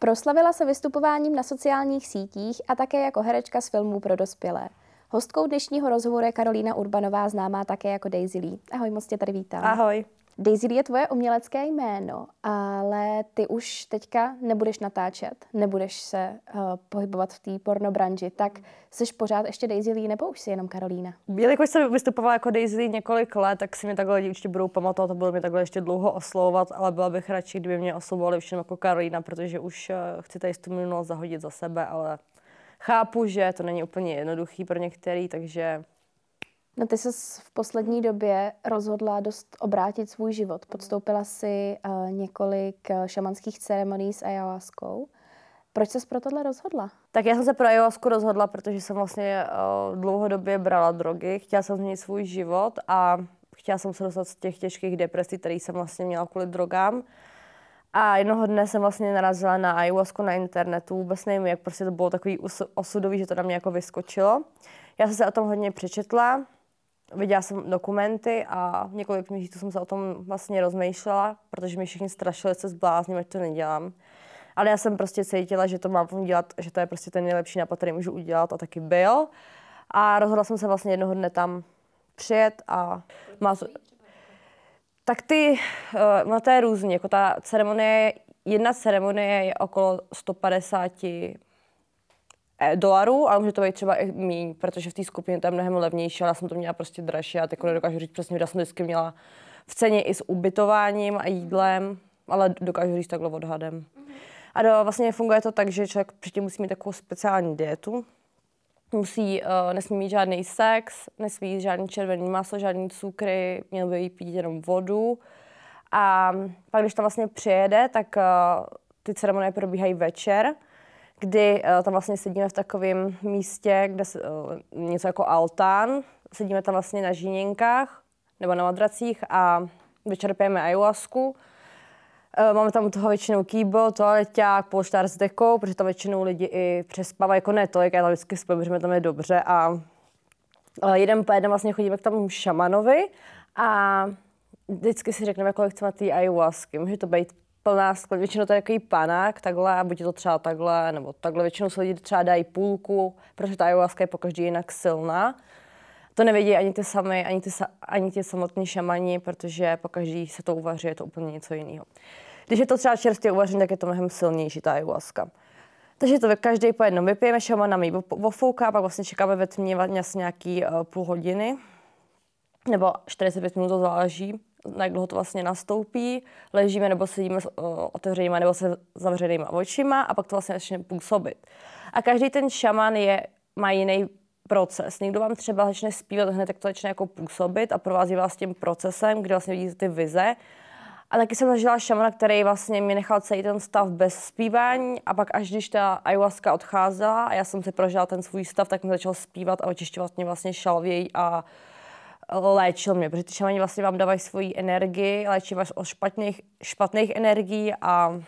Proslavila se vystupováním na sociálních sítích a také jako herečka z filmů pro dospělé. Hostkou dnešního rozhovoru je Karolína Urbanová, známá také jako Daisy Lee. Ahoj, moc tě tady vítám. Ahoj. Daisy je tvoje umělecké jméno, ale ty už teďka nebudeš natáčet, nebudeš se uh, pohybovat v té pornobranži, tak jsi pořád ještě Daisy Lee nebo už jsi jenom Karolína? Jelikož jsem vystupovala jako Daisy Lee několik let, tak si mi takhle lidi určitě budou pamatovat a budou mě takhle ještě dlouho oslovovat, ale byla bych radši, kdyby mě oslovovali všem jako Karolína, protože už uh, chci tady tu minulost zahodit za sebe, ale chápu, že to není úplně jednoduchý pro některý, takže No ty se v poslední době rozhodla dost obrátit svůj život. Podstoupila si uh, několik uh, šamanských ceremonií s ayahuaskou. Proč ses pro tohle rozhodla? Tak já jsem se pro ayahuasku rozhodla, protože jsem vlastně uh, dlouhodobě brala drogy. Chtěla jsem změnit svůj život a chtěla jsem se dostat z těch těžkých depresí, které jsem vlastně měla kvůli drogám. A jednoho dne jsem vlastně narazila na ayahuasku na internetu. Vůbec nevím, jak prostě to bylo takový osudový, že to na mě jako vyskočilo. Já jsem se o tom hodně přečetla, viděla jsem dokumenty a několik měsíců jsem se o tom vlastně rozmýšlela, protože mi všichni strašili, se zblázním, ať to nedělám. Ale já jsem prostě cítila, že to mám udělat, že to je prostě ten nejlepší nápad, který můžu udělat a taky byl. A rozhodla jsem se vlastně jednoho dne tam přijet a má. Tak ty, uh, no to je různě, jako ta ceremonie, jedna ceremonie je okolo 150 Eh, dolarů, ale může to být třeba i míň, protože v té skupině to je mnohem levnější, ale já jsem to měla prostě dražší a teď nedokážu říct přesně, já jsem vždycky měla v ceně i s ubytováním a jídlem, ale dokážu říct takhle odhadem. A do, vlastně funguje to tak, že člověk předtím musí mít takovou speciální dietu, musí, uh, nesmí mít žádný sex, nesmí jíst žádný červený maso, žádný cukry, měl by jí pít jenom vodu. A pak, když tam vlastně přijede, tak uh, ty ceremonie probíhají večer, kdy uh, tam vlastně sedíme v takovém místě, kde uh, něco jako altán, sedíme tam vlastně na žíněnkách nebo na madracích a vyčerpujeme ayahuasku. Uh, máme tam u toho většinou kýbl, toaleťák, polštář s dekou, protože tam většinou lidi i přespávají, jako ne tolik, já tam vždycky spím, protože tam je dobře a uh, jeden po jednom vlastně chodíme k tomu šamanovi a vždycky si řekneme, kolik chceme té ayahuasky. Může to být plná sklad, většinou to je takový panák, takhle, a buď je to třeba takhle, nebo takhle, většinou se lidi třeba dají půlku, protože ta ayahuasca je po každý jinak silná. To nevědí ani ty sami, ani ty, ani ty samotní šamani, protože po každý se to uvaří, je to úplně něco jiného. Když je to třeba čerstvě uvařené, tak je to mnohem silnější, ta ayahuasca. Takže to každý po jednom vypijeme, šaman nám ji ofouká, a pak vlastně čekáme ve tmě vlastně nějaký uh, půl hodiny, nebo 45 minut to záleží na jak dlouho to vlastně nastoupí, ležíme nebo sedíme s uh, otevřenýma nebo se zavřenýma očima a pak to vlastně začne působit. A každý ten šaman je, má jiný proces. Někdo vám třeba začne zpívat hned, tak to začne jako působit a provází vás tím procesem, kde vlastně vidíte ty vize. A taky jsem zažila šamana, který vlastně mi nechal celý ten stav bez zpívání a pak až když ta ayahuasca odcházela a já jsem si prožila ten svůj stav, tak mi začal zpívat a očišťovat mě vlastně šalvěj a léčil mě, protože ty šamani vlastně vám dávají svoji energii, léčí vás od špatných, špatných energií a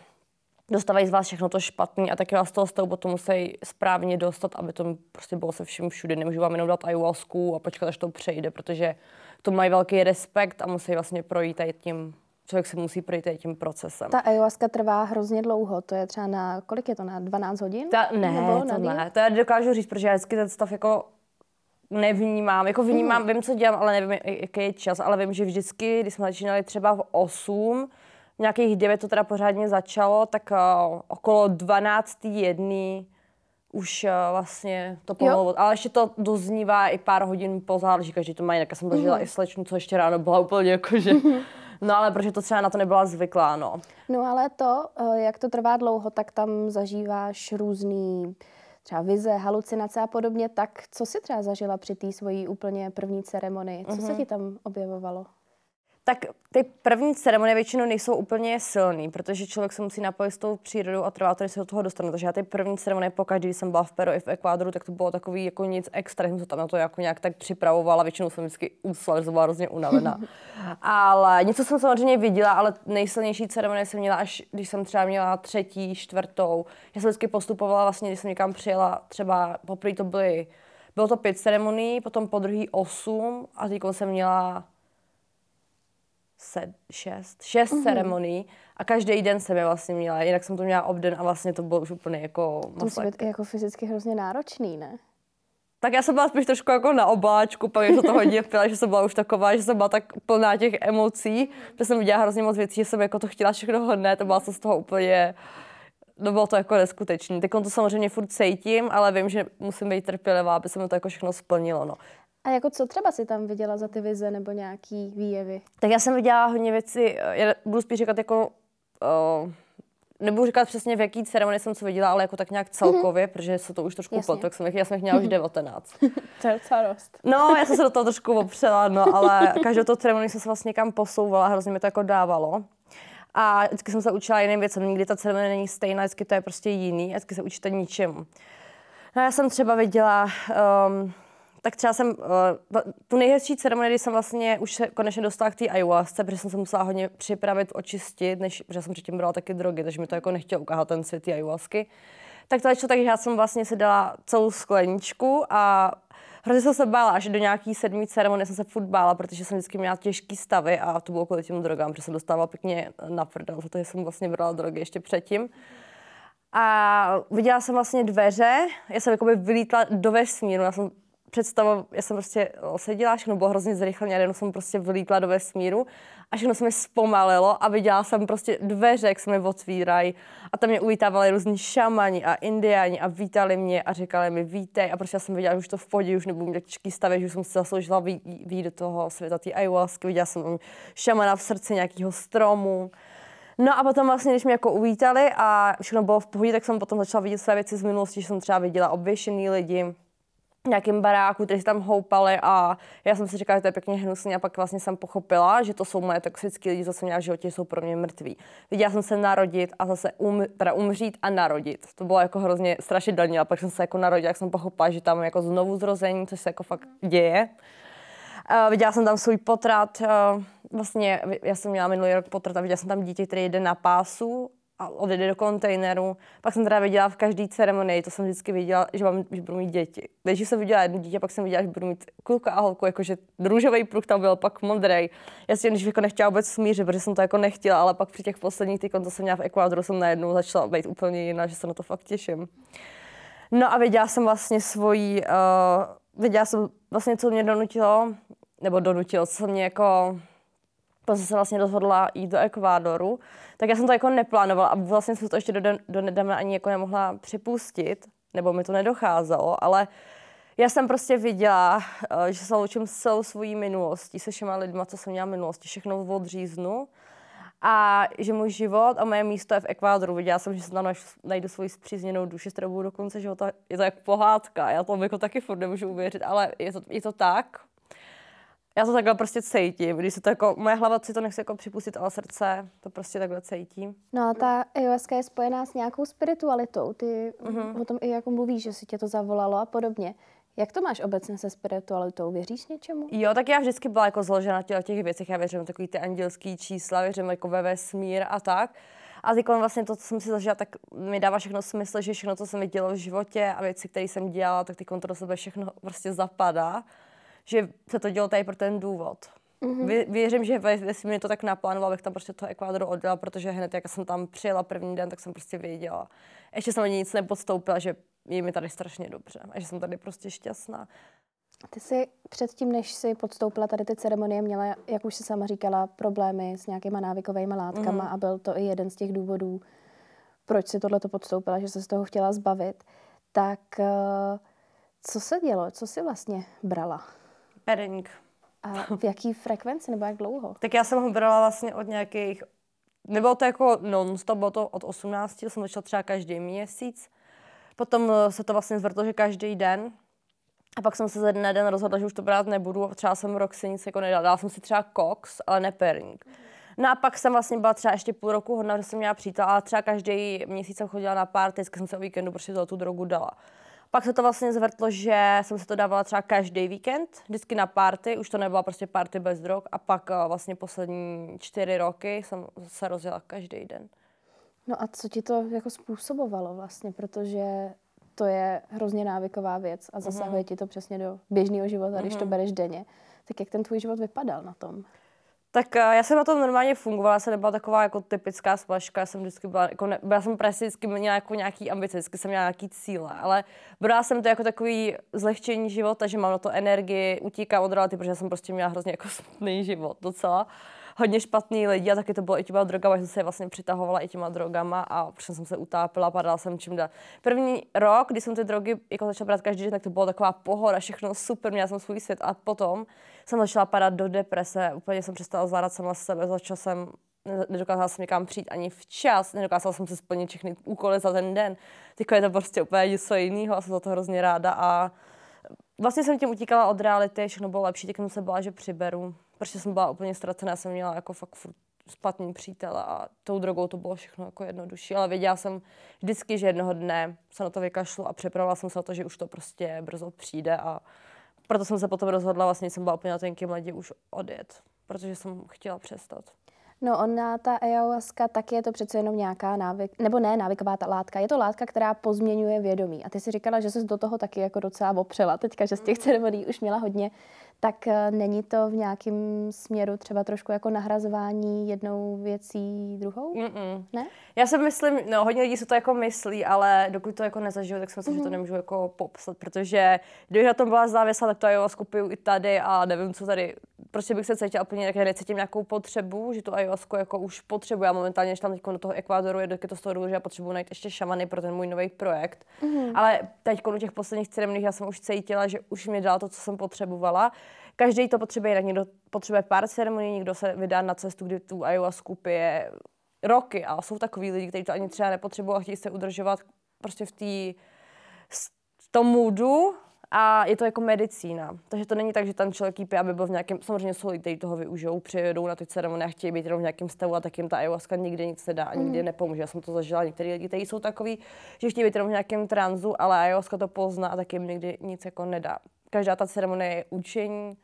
dostávají z vás všechno to špatný a taky vás toho stavu potom musí správně dostat, aby to prostě bylo se vším všude. Nemůžu vám jenom dát ayahuasku a počkat, až to přejde, protože to mají velký respekt a musí vlastně projít i tím člověk se musí projít tím procesem. Ta ayahuasca trvá hrozně dlouho, to je třeba na, kolik je to, na 12 hodin? Ta, ne, Nebo to ne, to já dokážu říct, protože já vždycky ten stav jako nevnímám. Jako vnímám, mm. vím, co dělám, ale nevím, jaký je čas, ale vím, že vždycky, když jsme začínali třeba v 8, nějakých 9 to teda pořádně začalo, tak uh, okolo 12. jedný už uh, vlastně to pomalu, ale ještě to doznívá i pár hodin po záleží, každý to má jinak. Já jsem zažila mm. i slečnu, co ještě ráno byla úplně jako, že... No ale protože to třeba na to nebyla zvyklá, no. No ale to, jak to trvá dlouho, tak tam zažíváš různý třeba vize, halucinace a podobně, tak co si třeba zažila při té svojí úplně první ceremonii? Co uh-huh. se mhm. ti tam objevovalo? Tak ty první ceremonie většinou nejsou úplně silný, protože člověk se musí napojit s tou přírodou a trvá to, než se do toho dostane. Takže já ty první ceremonie po každý, když jsem byla v Peru i v Ekvádoru, tak to bylo takový jako nic extra, jsem se tam na to jako nějak tak připravovala, většinou jsem vždycky usla, že byla hrozně unavená. ale něco jsem samozřejmě viděla, ale nejsilnější ceremonie jsem měla až, když jsem třeba měla třetí, čtvrtou. Já jsem vždycky postupovala vlastně, když jsem někam přijela, třeba poprvé to byly, bylo to pět ceremonií, potom po druhý osm a teď jsem měla sed, šest, šest mm-hmm. ceremonií a každý den jsem je vlastně měla, jinak jsem to měla obden a vlastně to bylo už úplně jako To musí být jako fyzicky hrozně náročný, ne? Tak já jsem byla spíš trošku jako na obáčku, pak jak to hodně pila, že jsem byla už taková, že jsem byla tak plná těch emocí, že jsem viděla hrozně moc věcí, že jsem jako to chtěla všechno hodně, to byla jsem z toho úplně, no bylo to jako neskutečný. Teď to samozřejmě furt cítím, ale vím, že musím být trpělivá, aby se mi to jako všechno splnilo. No. A jako co třeba si tam viděla za ty vize nebo nějaký výjevy? Tak já jsem viděla hodně věcí, já budu spíš říkat jako, uh, nebudu říkat přesně v jaký ceremonii jsem co viděla, ale jako tak nějak celkově, mm-hmm. protože se to už trošku pot, tak jsem, já jsem měla už 19. to je docela dost. No, já jsem se do toho trošku opřela, no, ale každou to ceremonii jsem se vlastně kam posouvala, hrozně mi to jako dávalo. A vždycky jsem se učila jiným věcem, nikdy ta ceremonie není stejná, vždycky to je prostě jiný, vždycky se učíte ničemu. No, já jsem třeba viděla um, tak třeba jsem, uh, tu nejhezčí ceremonii, jsem vlastně už konečně dostala k té ayahuasce, protože jsem se musela hodně připravit, očistit, než, protože jsem předtím brala taky drogy, takže mi to jako nechtělo ukázat ten svět té ayahuasky. Tak to začalo tak, že já jsem vlastně si dala celou skleničku a hrozně jsem se bála, až do nějaký sedmý ceremonie jsem se furt bála, protože jsem vždycky měla těžký stavy a to bylo kvůli těm drogám, protože jsem dostávala pěkně na prdel, protože jsem vlastně brala drogy ještě předtím. A viděla jsem vlastně dveře, já jsem jakoby vylítla do vesmíru, já jsem představa, já jsem prostě seděla, všechno bylo hrozně zrychleně, a jsem prostě vylítla do vesmíru a všechno se mi zpomalilo a viděla jsem prostě dveře, jak se mi otvírají. A tam mě uvítávali různí šamani a indiáni a vítali mě a říkali mi vítej. A prostě já jsem viděla, že už to v podě, už nebudu mít těžký stavě, že už jsem se zasloužila výjít do toho světa té ayahuasky, viděla jsem šamana v srdci nějakého stromu. No a potom vlastně, když mě jako uvítali a všechno bylo v pohodě, tak jsem potom začala vidět své věci z minulosti, že jsem třeba viděla obvěšený lidi, nějakým baráku, kteří tam houpali a já jsem si říkala, že to je pěkně hnusný a pak vlastně jsem pochopila, že to jsou moje toxické lidi, co jsem měla v životě, jsou pro mě mrtví. Viděla jsem se narodit a zase um, teda umřít a narodit. To bylo jako hrozně strašidelné a pak jsem se jako narodila, jak jsem pochopila, že tam jako znovu zrození, což se jako fakt děje. Uh, viděla jsem tam svůj potrat, uh, vlastně já jsem měla minulý rok potrat a viděla jsem tam dítě, který jde na pásu a odjede do kontejneru. Pak jsem teda viděla v každé ceremonii, to jsem vždycky viděla, že, mám, že budu mít děti. Když jsem viděla jedno dítě, pak jsem viděla, že budu mít kluka a holku, jakože růžový pruh tam byl, pak modrý. Já si když jako nechtěla vůbec smířit, protože jsem to jako nechtěla, ale pak při těch posledních týkon, to jsem měla v Ekvádoru, jsem najednou začala být úplně jiná, že se na to fakt těším. No a viděla jsem vlastně svoji, uh, viděla jsem vlastně, co mě donutilo, nebo donutilo, co mě jako pak jsem se vlastně rozhodla jít do Ekvádoru, tak já jsem to jako neplánovala a vlastně jsem to ještě do, do nedávna ani jako nemohla připustit, nebo mi to nedocházelo, ale já jsem prostě viděla, eh, že se loučím s celou svojí minulostí, se všema lidma, co jsem měla minulosti, všechno odříznu a že můj život a moje místo je v Ekvádoru. Viděla jsem, že se tam najdu svoji zpřízněnou duši, s kterou budu do konce života. Je to jak pohádka, já to jako taky furt nemůžu uvěřit, ale je to, je to tak já to takhle prostě cítím, když se to jako, moje hlava si to nechce jako připustit, ale srdce to prostě takhle cítím. No a ta ayahuasca je spojená s nějakou spiritualitou, ty uh-huh. o tom i jako mluvíš, že si tě to zavolalo a podobně. Jak to máš obecně se spiritualitou? Věříš něčemu? Jo, tak já vždycky byla jako zložena na těch, těch věcech. Já věřím takový ty andělský čísla, věřím jako ve vesmír a tak. A teď vlastně to, co jsem si zažila, tak mi dává všechno smysl, že všechno, co jsem dělala v životě a věci, které jsem dělala, tak teď to do sebe všechno prostě zapadá že se to dělo tady pro ten důvod. Mm-hmm. Věřím, že jestli mi to tak naplánoval, abych tam prostě toho Ekvádoru odjela, protože hned, jak jsem tam přijela první den, tak jsem prostě věděla. Ještě jsem ani nic nepodstoupila, že je mi tady strašně dobře a že jsem tady prostě šťastná. Ty jsi předtím, než jsi podstoupila tady ty ceremonie, měla, jak už si sama říkala, problémy s nějakýma návykovými látkama mm. a byl to i jeden z těch důvodů, proč si tohle podstoupila, že se z toho chtěla zbavit. Tak eh, co se dělo? Co jsi vlastně brala? Perink. A v jaký frekvenci nebo jak dlouho? Tak já jsem ho brala vlastně od nějakých, nebylo to jako non-stop, bylo to od 18, jsem začala třeba každý měsíc. Potom eh, se to vlastně zvrtlo, že každý den. A pak jsem se ze dne na den rozhodla, že už to brát nebudu. Třeba jsem rok si nic jako nedala. Dala jsem si třeba Cox, ale ne Perink. No a pak jsem vlastně byla třeba ještě půl roku hodná, že jsem měla přítel, ale třeba každý měsíc jsem chodila na pár, teď jsem se o víkendu prostě tu drogu dala. Pak se to vlastně zvrtlo, že jsem se to dávala třeba každý víkend, vždycky na party, už to nebyla prostě party bez drog a pak eh, vlastně poslední čtyři roky jsem se rozjela každý den. No a co ti to jako způsobovalo vlastně, protože to je hrozně návyková věc a zasahuje uh-huh. ti to přesně do běžného života, uh-huh. když to mhm. bereš denně. Tak jak ten tvůj život vypadal na tom? Tak uh, já jsem na tom normálně fungovala, jsem nebyla taková jako typická splaška, já jsem vždycky byla, jako ne, byla jsem prostě vždycky měla jako nějaký ambice, vždycky jsem měla nějaký cíle, ale brala jsem to jako takový zlehčení života, že mám na to energii, utíkám od reality, protože jsem prostě měla hrozně jako smutný život docela hodně špatný lidi a taky to bylo i těma drogama, jsem se vlastně přitahovala i těma drogama a protože jsem se utápila, padala jsem čím dál. První rok, kdy jsem ty drogy jako začala brát každý den, tak to bylo taková pohoda, všechno super, měla jsem svůj svět a potom jsem začala padat do deprese, úplně jsem přestala zvládat sama sebe, začala jsem nedokázala jsem někam přijít ani včas, nedokázala jsem si splnit všechny úkoly za ten den. Teď je to prostě úplně něco jiného a jsem za to hrozně ráda a vlastně jsem tím utíkala od reality, všechno bylo lepší, teď jsem se bála, že přiberu protože jsem byla úplně ztracená, jsem měla jako fakt furt špatný přítel a tou drogou to bylo všechno jako jednodušší, ale věděla jsem vždycky, že jednoho dne se na to vykašlu a připravila jsem se na to, že už to prostě brzo přijde a proto jsem se potom rozhodla, vlastně jsem byla úplně na tenkým ledě už odjet, protože jsem chtěla přestat. No ona, ta ayahuasca, tak je to přece jenom nějaká návyk, nebo ne návyková ta látka, je to látka, která pozměňuje vědomí. A ty si říkala, že jsi do toho taky jako docela opřela teďka, že z těch ceremonií už měla hodně tak eh, není to v nějakém směru třeba trošku jako nahrazování jednou věcí druhou? Mm-mm. Ne? Já si myslím, no hodně lidí si to jako myslí, ale dokud to jako nezažiju, tak si myslím, mm-hmm. že to mhm. nemůžu jako popsat, protože když na tom byla závislá, tak to ayahuasca piju i tady a nevím, co tady, prostě bych se cítila úplně jak necítím nějakou potřebu, že tu ayahuasca jako už potřebuji. Já momentálně, když tam teď do toho Ekvádoru je to z toho důvodu, že já potřebuji najít ještě šamany pro ten můj nový projekt. Mm-hmm. Ale teď u těch posledních ceremoniích já jsem už cítila, že už mě dala to, co jsem potřebovala Každý to potřebuje jinak. Někdo potřebuje pár ceremonií, někdo se vydá na cestu, kdy tu ayahuasku pije roky a jsou takový lidi, kteří to ani třeba nepotřebují a chtějí se udržovat prostě v té v tom moodu a je to jako medicína. Takže to není tak, že tam člověk pije, aby byl v nějakém, samozřejmě jsou lidi, kteří toho využijou, přijedou na ty ceremonie a chtějí být jenom v nějakém stavu a tak jim ta ayahuasca nikdy nic nedá a nikdy mm. nepomůže. Já jsem to zažila. Někteří lidi, kteří jsou takový, že chtějí být jenom v nějakém tranzu, ale ayahuasca to pozná a tak jim nikdy nic jako nedá. Každá ta ceremonie je učení,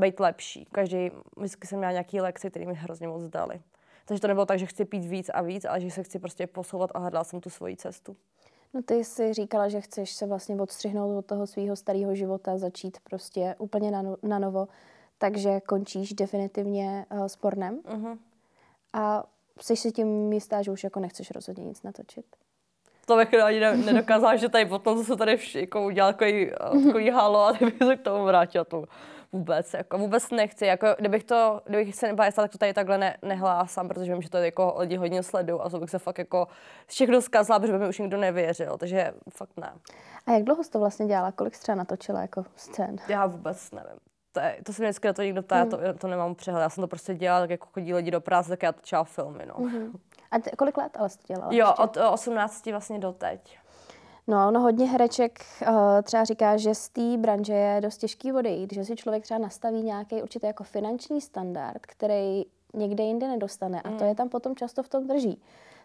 být lepší. Každý, vždycky jsem měla nějaký lekce, které mi hrozně moc dali. Takže to nebylo tak, že chci pít víc a víc, ale že se chci prostě posouvat a hledala jsem tu svoji cestu. No ty jsi říkala, že chceš se vlastně odstřihnout od toho svého starého života, začít prostě úplně na, no, na novo, takže končíš definitivně uh, s pornem. Uh-huh. A jsi si tím jistá, že už jako nechceš rozhodně nic natočit? To bych ani nedokázala, že tady potom, co se tady vš- jako udělal takový, eh, takový halo a kdybych se k tomu vrátila. To vůbec, jako vůbec nechci. Jako, kdybych to, kdybych se nebála, tak to tady takhle ne, nehlásám, protože vím, že to jako lidi hodně sledují a to bych se fakt jako všechno zkazila, protože by mi už nikdo nevěřil, takže fakt ne. A jak dlouho jsi to vlastně dělala? Kolik jsi třeba natočila jako scén? Já vůbec nevím. To, je, to se mě vždycky na to někdo ptá, hmm. to, to nemám přehled. Já jsem to prostě dělala, tak jako chodí lidi do práce, tak já točila filmy, no. Hmm. A t- kolik let ale jsi to dělala? Jo, ještě? od 18 vlastně do teď. No, ono hodně hereček uh, třeba říká, že z té branže je dost těžký odejít, že si člověk třeba nastaví nějaký určitý jako finanční standard, který někde jinde nedostane a mm. to je tam potom často v tom drží.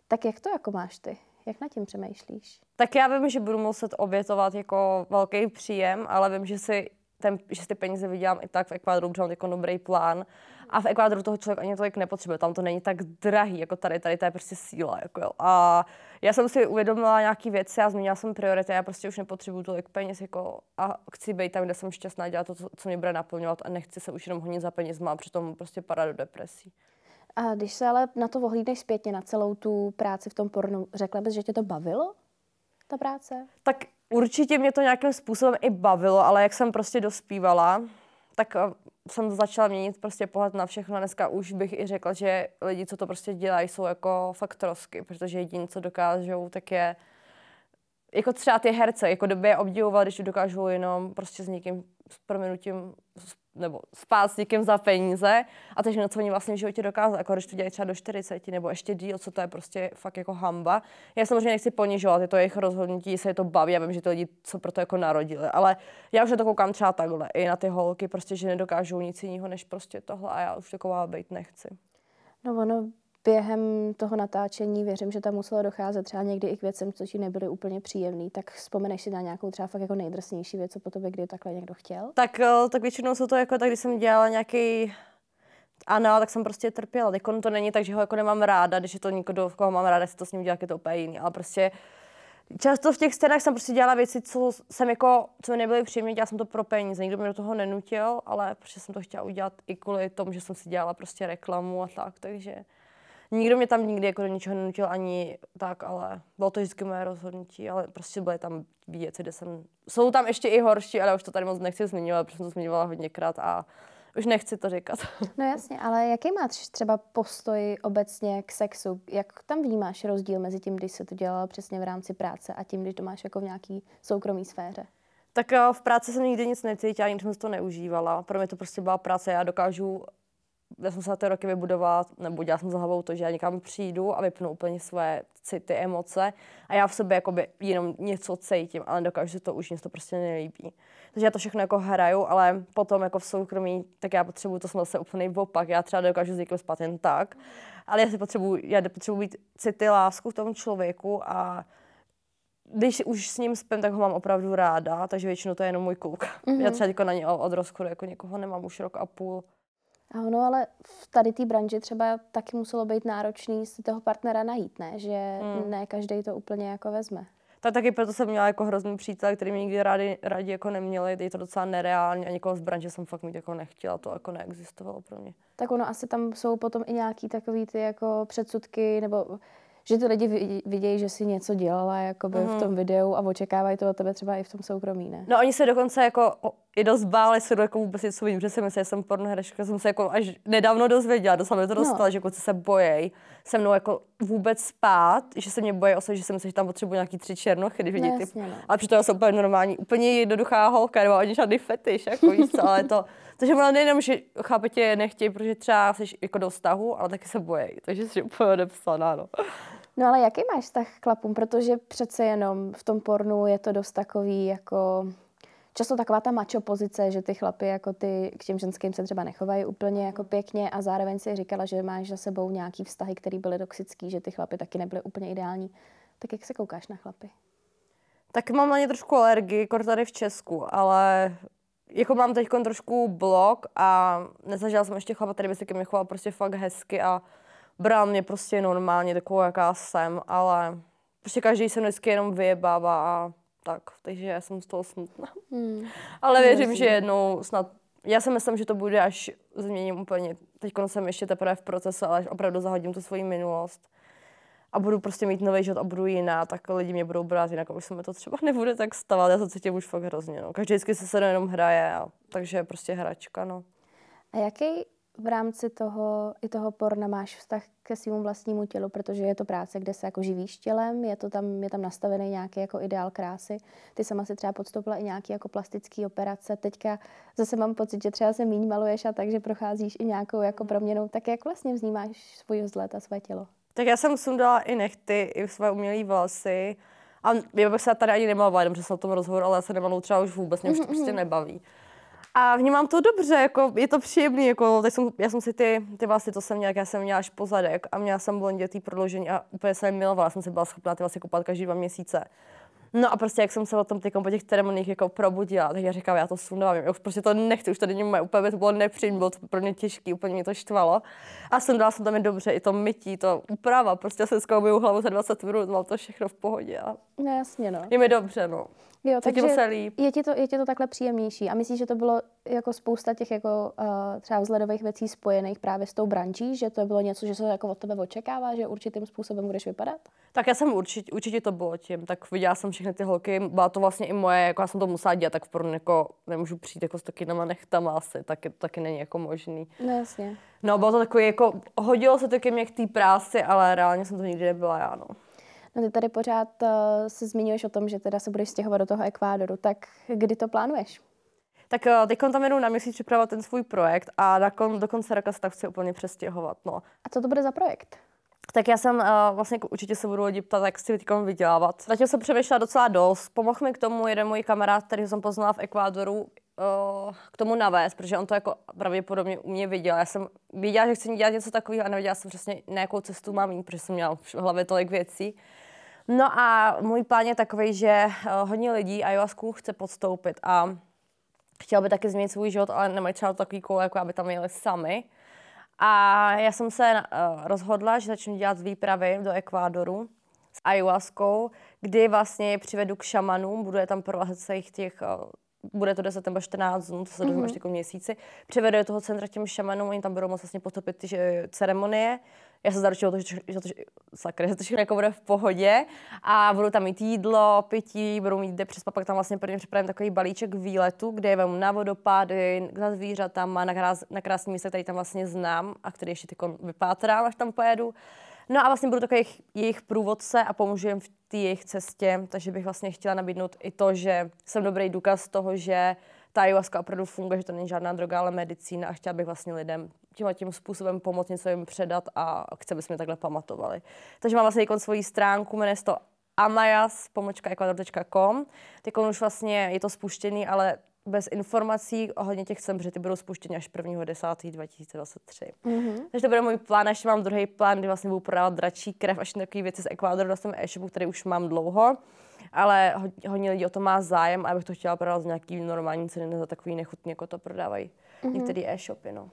Tak jak to jako máš ty? Jak na tím přemýšlíš? Tak já vím, že budu muset obětovat jako velký příjem, ale vím, že si ten, že ty peníze vydělám i tak v Ekvádoru, protože mám jako dobrý plán. A v Ekvádoru toho člověk ani tolik nepotřebuje, tam to není tak drahý, jako tady, tady to je prostě síla. Jako jo. A já jsem si uvědomila nějaké věci a změnila jsem priority, já prostě už nepotřebuju tolik peněz jako, a chci být tam, kde jsem šťastná, dělat to, co, mě bude naplňovat a nechci se už jenom honit za penězma a přitom prostě padat do depresí. A když se ale na to ohlídneš zpětně, na celou tu práci v tom pornu, řekla bys, že tě to bavilo, ta práce? Tak určitě mě to nějakým způsobem i bavilo, ale jak jsem prostě dospívala, tak eh, jsem začala měnit prostě pohled na všechno. Dneska už bych i řekla, že lidi, co to prostě dělají, jsou jako fakt trosky, protože jediné, co dokážou, tak je jako třeba ty herce, jako doby je obdivoval, když dokážou jenom prostě s někým s proměnutím nebo spát s někým za peníze a teď na co oni vlastně v životě dokázali, jako když to dělají třeba do 40 nebo ještě díl, co to je prostě fakt jako hamba. Já samozřejmě nechci ponižovat, je to jejich rozhodnutí, se je to baví, já vím, že ty lidi co proto jako narodili, ale já už na to koukám třeba takhle, i na ty holky, prostě, že nedokážou nic jiného než prostě tohle a já už taková být nechci. No ono během toho natáčení věřím, že tam muselo docházet třeba někdy i k věcem, co ti nebyly úplně příjemný. Tak vzpomeneš si na nějakou třeba fakt jako nejdrsnější věc, co po tobě kdy takhle někdo chtěl? Tak, eh, tak většinou jsou to jako tak, když jsem dělala nějaký ano, tak jsem prostě trpěla. Teď to není tak, že ho jako nemám ráda, když je to někdo, koho mám ráda, si to s ním dělat, je to úplně jiný. Ale prostě často v těch scénách jsem prostě dělala věci, co jsem jako, co mi nebyly příjemné, dělala jsem to pro peníze, nikdo mě do toho nenutil, ale prostě jsem to chtěla udělat i kvůli tomu, že jsem si dělala prostě reklamu a tak, takže nikdo mě tam nikdy jako do ničeho nenutil ani tak, ale bylo to vždycky moje rozhodnutí, ale prostě byly tam věci, kde jsem, jsou tam ještě i horší, ale už to tady moc nechci zmiňovat, protože jsem to zmiňovala hodněkrát a už nechci to říkat. No jasně, ale jaký máš třeba postoj obecně k sexu? Jak tam vnímáš rozdíl mezi tím, když se to dělalo přesně v rámci práce a tím, když to máš jako v nějaký soukromý sféře? Tak eh, v práci jsem nikdy nic necítila, nikdy jsem to neužívala. Pro mě to prostě byla práce, já dokážu já jsem se za ty roky vybudovat, nebo dělala jsem za hlavou to, že já někam přijdu a vypnu úplně své city, emoce a já v sobě jakoby jenom něco cítím, ale dokážu si to už, mě to prostě nelíbí. Takže já to všechno jako hraju, ale potom jako v soukromí, tak já potřebuji, to jsem zase úplně opak, já třeba dokážu s někým spát jen tak, ale já si potřebuji, já potřebuji být city, lásku k tomu člověku a když už s ním spím, tak ho mám opravdu ráda, takže většinou to je jenom můj kluk. Mm-hmm. Já třeba jako na ně od rozchodu jako někoho nemám už rok a půl. Ano, ale v tady té branži třeba taky muselo být náročný si toho partnera najít, ne? Že mm. ne každý to úplně jako vezme. Tak taky proto jsem měla jako hrozný přítel, který mě nikdy rádi, rádi jako neměli, je to docela nereálně a někoho z branže jsem fakt mít jako nechtěla, to jako neexistovalo pro mě. Tak ono asi tam jsou potom i nějaký takový ty jako předsudky nebo že ty lidi vidějí, že si něco dělala jakoby mm. v tom videu a očekávají to od tebe třeba i v tom soukromí, ne? No oni se dokonce jako i dost báli se jako vůbec něco vidím, že si myslím, že jsem pornoherečka, jsem se jako až nedávno dozvěděla, to mě to dostala, no. že kluci se bojejí se mnou jako vůbec spát, že se mě bojí osoby, že si myslím, že tam potřebuji nějaký tři černochy, když vidí no, typ. No. Ale přitom jsem úplně normální, úplně jednoduchá holka, nebo ani žádný fetiš, jako víš co, ale to, takže ona nejenom, že chápe tě nechtějí, protože třeba jsi jako do vztahu, ale taky se bojí, takže jsi úplně odepsaná, no. No ale jaký máš vztah k chlapům? Protože přece jenom v tom pornu je to dost takový jako často taková ta macho pozice, že ty chlapy jako ty k těm ženským se třeba nechovají úplně jako pěkně a zároveň si říkala, že máš za sebou nějaký vztahy, které byly toxický, že ty chlapy taky nebyly úplně ideální. Tak jak se koukáš na chlapy? Tak mám na ně trošku alergii, jako tady v Česku, ale jako mám teď trošku blok a nezažila jsem ještě chlapa, který by se ke mně choval prostě fakt hezky a bral mě prostě normálně takovou, jaká jsem, ale prostě každý se vždycky jenom vyjebává a tak, takže já jsem z toho smutná. Hmm. Ale věřím, že jednou snad, já si myslím, že to bude, až změním úplně, teď jsem ještě teprve v procesu, ale až opravdu zahodím tu svoji minulost a budu prostě mít nový život a budu jiná, tak lidi mě budou brát jinak už se mi to třeba nebude tak stavat, já to cítím už fakt hrozně, no. Každý vždycky se se jenom hraje, a, takže je prostě hračka, no. A jaký v rámci toho, i toho porna máš vztah ke svému vlastnímu tělu, protože je to práce, kde se jako živíš tělem, je, to tam, je tam nastavený nějaký jako ideál krásy. Ty sama si třeba podstoupila i nějaký jako plastický operace. Teďka zase mám pocit, že třeba se míň maluješ a takže procházíš i nějakou jako proměnou. Tak jak vlastně vznímáš svůj vzhled a své tělo? Tak já jsem sundala i nechty, i své umělé vlasy. A já bych se tady ani nemalovala, jenom že jsem o tom rozhovor, ale já se nemalu třeba už vůbec, mě už to prostě nebaví. A vnímám to dobře, jako je to příjemný, jako teď jsem, já jsem si ty, ty vlasy, to jsem měla, já jsem měla až pozadek a měla jsem blondětý prodloužení a úplně jsem milovala, jsem si byla schopná ty vlasy koupat každý dva měsíce. No a prostě jak jsem se o tom po těch ceremoniích jako probudila, tak já říkám, já to sundávám, já už prostě to nechci, už tady moje úplně to bylo nepříjemné, bylo to pro mě těžké, úplně mě to štvalo. A sundala jsem tam i dobře, i to mytí, to úprava, prostě jsem zkoumil hlavu za 20 minut, mám to všechno v pohodě. A... No jasně, no. Je mi dobře, no. Jo, takže se líp. Je ti, to, je ti to takhle příjemnější. A myslíš, že to bylo jako spousta těch jako uh, třeba vzhledových věcí spojených právě s tou branží, že to bylo něco, že se jako od tebe očekává, že určitým způsobem budeš vypadat? Tak já jsem určitě, určitě to bylo tím. Tak viděla jsem všechny ty holky, byla to vlastně i moje, jako já jsem to musela dělat, tak v jako nemůžu přijít jako s takýma nechtama asi, taky, taky není jako možný. No jasně. No bylo to takový jako, hodilo se to ke mně k té práci, ale reálně jsem to nikdy nebyla já, no. No ty tady pořád uh, se zmiňuješ o tom, že teda se budeš stěhovat do toho Ekvádoru, tak kdy to plánuješ? Tak uh, teď tam jedu na měsíc připravovat ten svůj projekt a na kon, do konce roka se tak chci úplně přestěhovat. No. A co to bude za projekt? Tak já jsem uh, vlastně určitě se budu lidi ptat, jak si teď vydělávat. Zatím jsem přemýšlela docela dost. Pomohl mi k tomu jeden můj kamarád, který jsem poznala v Ekvádoru, k tomu navést, protože on to jako pravděpodobně u mě viděl. Já jsem viděla, že chci dělat něco takového a nevěděla jsem přesně, na jakou cestu mám jít, protože jsem měla v hlavě tolik věcí. No a můj plán je takový, že uh, hodně lidí ayahuasku chce podstoupit a chtěl by taky změnit svůj život, ale nemají třeba takový koule, jako aby tam jeli sami. A já jsem se uh, rozhodla, že začnu dělat výpravy do Ekvádoru ayahuaskou, kdy vlastně je přivedu k šamanům, budu je tam provázet celých těch eh, bude to 10 nebo 14 dnů, to se dozvím mm-hmm. až jako měsíci, přivede do toho centra těm šamanům, oni tam budou moct vlastně postupit ty že, ceremonie. Já se zaručuju, to, že, že, to, sakra, že to všechno jako bude v pohodě a budou tam mít jídlo, pití, budou mít kde přespat, pak tam vlastně pro ně připravím takový balíček výletu, kde je vemu na vodopády, za zvířatama, na, krás, na krásný místa, který tam vlastně znám a který ještě vypátrám, až tam pojedu. No a vlastně budu takový jejich, jejich průvodce a pomůžu jim v té jejich cestě, takže bych vlastně chtěla nabídnout i to, že jsem dobrý důkaz toho, že ta ayahuasca opravdu funguje, že to není žádná droga, ale medicína a chtěla bych vlastně lidem tímhle tím způsobem pomoct, něco jim předat a chci, aby jsme takhle pamatovali. Takže mám vlastně svoji stránku, jmenuje se to amayas, pomočka ecuador.com. Teď už vlastně je to spuštěný, ale bez informací ohledně těch sem, že ty budou spuštěny až 1.10.2023. Mm-hmm. Takže to bude můj plán, ještě mám druhý plán, kdy vlastně budu prodávat dračí krev, až takové věci z Ekvádoru na svém e-shopu, který už mám dlouho. Ale hodně lidí o to má zájem a já bych to chtěla prodávat z nějaký normální ceny, za takový nechutný, jako to prodávají mm-hmm. některé e-shopy. No.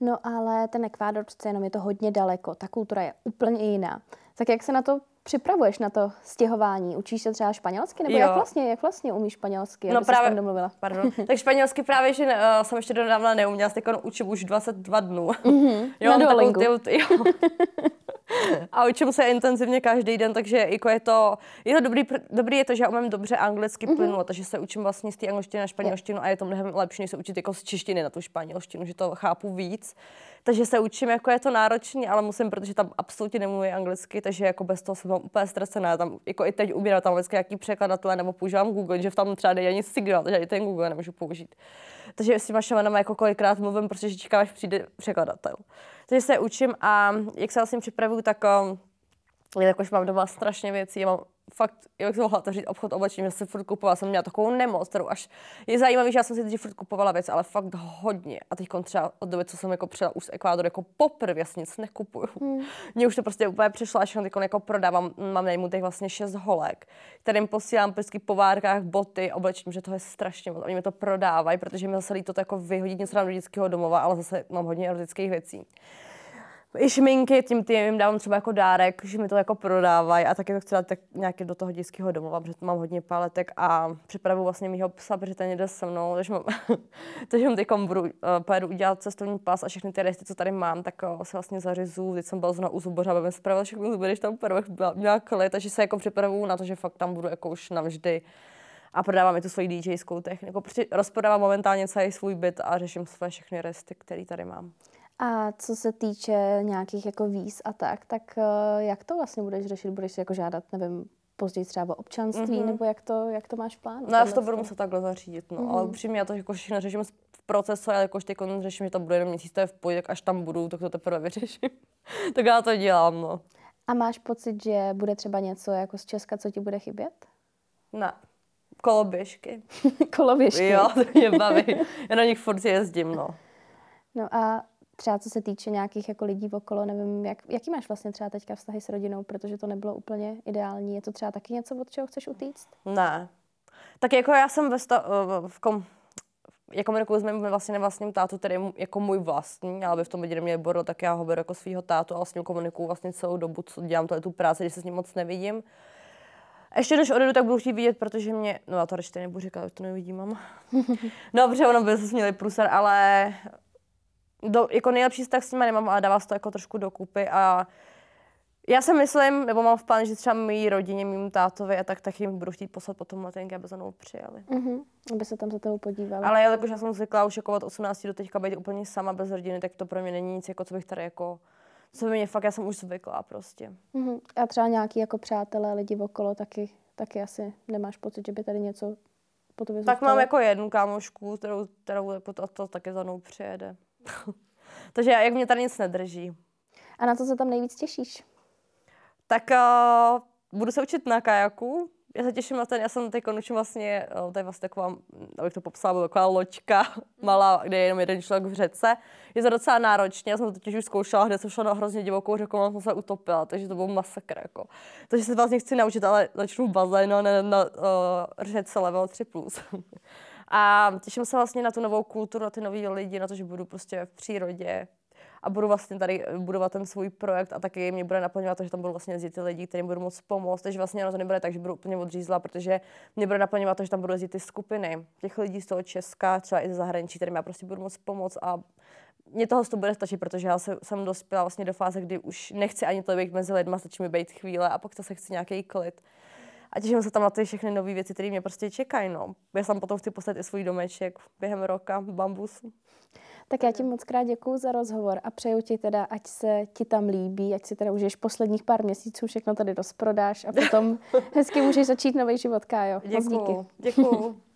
No ale ten Ekvádor přece jenom je to hodně daleko, ta kultura je úplně jiná. Tak jak se na to připravuješ na to stěhování? Učíš se třeba španělsky? Nebo jo. jak vlastně, jak vlastně umíš španělsky? No právě, domluvila? Pardon. tak španělsky právě, že uh, jsem ještě donávna neuměla, teď učím už 22 dnů. Mm-hmm. jo, na takovou, ty, jo. a učím se intenzivně každý den, takže jako je to, je to dobrý, dobrý je to, že já umím dobře anglicky mm-hmm. plynulo, takže se učím vlastně z té angličtiny na španělštinu a je to mnohem lepší, než se učit jako z češtiny na tu španělštinu, že to chápu víc. Takže se učím, jako je to náročné, ale musím, protože tam absolutně nemluví anglicky, takže jako bez toho jsem úplně ztracená. Tam jako i teď ubírám tam vždycky jaký překladatele nebo používám Google, že v tam třeba není ani signál, takže i ten Google nemůžu použít. Takže s těma šamanama jako kolikrát mluvím, protože čekám, až přijde překladatel. Takže se učím a jak se vlastně připravuju, tak um, jakož mám doma strašně věcí, mám fakt, jak jsem mohla otevřít obchod oblečení, že jsem furt kupovala, jsem měla takovou nemoc, kterou až je zajímavý, že já jsem si teď furt kupovala věci, ale fakt hodně. A teď třeba od doby, co jsem jako přijela už z Ekvádoru, jako poprvé, jasně nic nekupuju. Hmm. Mně už to prostě úplně přišlo, až teď jako prodávám, mám nejmu těch vlastně šest holek, kterým posílám prostě po várkách boty, oblečení, že to je strašně moc. Oni mi to prodávají, protože mi zase to jako vyhodit něco do dětského domova, ale zase mám hodně erotických věcí i šminky, tím tím jim dávám třeba jako dárek, že mi to jako prodávají a taky to chci dát tak nějaký do toho dětského domova, protože mám hodně paletek a připravu vlastně mýho psa, protože ten jde se mnou, takže mám, takže mám teď budu, uh, pojedu udělat cestovní pas a všechny ty resty, co tady mám, tak uh, se vlastně zařizu. Teď jsem byla zrovna u zuboře, aby mi spravil všechny zuby, když tam prvek měla klid, takže se jako připravu na to, že fakt tam budu jako už navždy a prodávám i tu svoji DJskou techniku. Prostě rozprodávám momentálně celý svůj byt a řeším své všechny resty, které tady mám. A co se týče nějakých jako víz a tak, tak uh, jak to vlastně budeš řešit? Budeš si jako žádat, nevím, později třeba občanství, mm-hmm. nebo jak to, jak to máš v plánu? No já to budu muset takhle zařídit, no. Mm-hmm. Ale upřímně já to jako všechno řeším v procesu, ale jakož teď řeším, že to bude jenom měsíc, to je v pohodě, až tam budu, tak to teprve vyřeším. tak já to dělám, no. A máš pocit, že bude třeba něco jako z Česka, co ti bude chybět? Ne. Koloběžky. Koloběžky? Jo, to mě baví. Já na nich furt jezdím, no. No a třeba co se týče nějakých jako lidí okolo, nevím, jak, jaký máš vlastně třeba teďka vztahy s rodinou, protože to nebylo úplně ideální. Je to třeba taky něco, od čeho chceš utíct? Ne. Tak jako já jsem ve sta- v kom- já komunikuju s mým vlastně nevlastním tátu, který je jako můj vlastní, ale by v tom viděli mě bordel, tak já ho beru jako svého tátu a s ním komunikuju vlastně celou dobu, co dělám to je tu práci, když se s ním moc nevidím. Ještě než odejdu, tak budu chtít vidět, protože mě, no já to ještě nebudu říkat, to nevidím, mám. no, protože ono by se směli průser, ale do, jako nejlepší vztah s nimi nemám, ale dává se to jako trošku dokupy a já si myslím, nebo mám v plánu, že třeba mý rodině, mým tátovi a tak, tak jim budu chtít poslat potom letenky, aby za mnou přijeli. Mm-hmm. Aby se tam za tebou podívali. Ale jakože já jsem zvyklá už jako od 18 do teďka být úplně sama bez rodiny, tak to pro mě není nic, jako co bych tady jako co by mě fakt, já jsem už zvyklá prostě. Mm-hmm. A třeba nějaký jako přátelé, lidi okolo taky, taky asi nemáš pocit, že by tady něco po tobě Tak mám jako jednu kámošku, kterou, kterou jako to, to taky za mnou přijede. Takže jak mě tady nic nedrží. A na co se tam nejvíc těšíš? Tak uh, budu se učit na kajaku. Já se těším na ten, já jsem teď učím vlastně, uh, to je vlastně taková, abych to popsala, taková loďka malá, kde je jenom jeden člověk v řece. Je to docela náročné, já jsem to totiž už zkoušela, kde jsem šla na hrozně divokou řeku, a jsem se utopila, takže to byl masakr. Jako. Takže se vlastně chci naučit, ale začnu v bazénu, ne na, na uh, řece level 3+. A těším se vlastně na tu novou kulturu, na ty nový lidi, na to, že budu prostě v přírodě. a budu vlastně tady budovat ten svůj projekt a taky mě bude naplňovat to, že tam budou vlastně jezdit ty lidi, kterým budu moc pomoct. Takže vlastně ono to nebude tak, že budu úplně odřízla, protože mě bude naplňovat to, že tam budou jezdit ty skupiny těch lidí z toho Česka, třeba i ze zahraničí, kterým já prostě budu moc pomoct a mě toho to bude stačit, protože já se, jsem dospěla vlastně do fáze, kdy už nechci ani to být mezi lidma, stačí mi být chvíle a pak zase chci nějaký klid. A těším se tam na ty všechny nové věci, které mě prostě čekají. No. Já tam potom chci postavit i svůj domeček během roka, bambus. Tak já ti moc krát děkuji za rozhovor a přeju ti teda, ať se ti tam líbí, ať si teda užiješ posledních pár měsíců, všechno tady rozprodáš a potom hezky můžeš začít nový život, Kájo. Děkuji. Děkuji.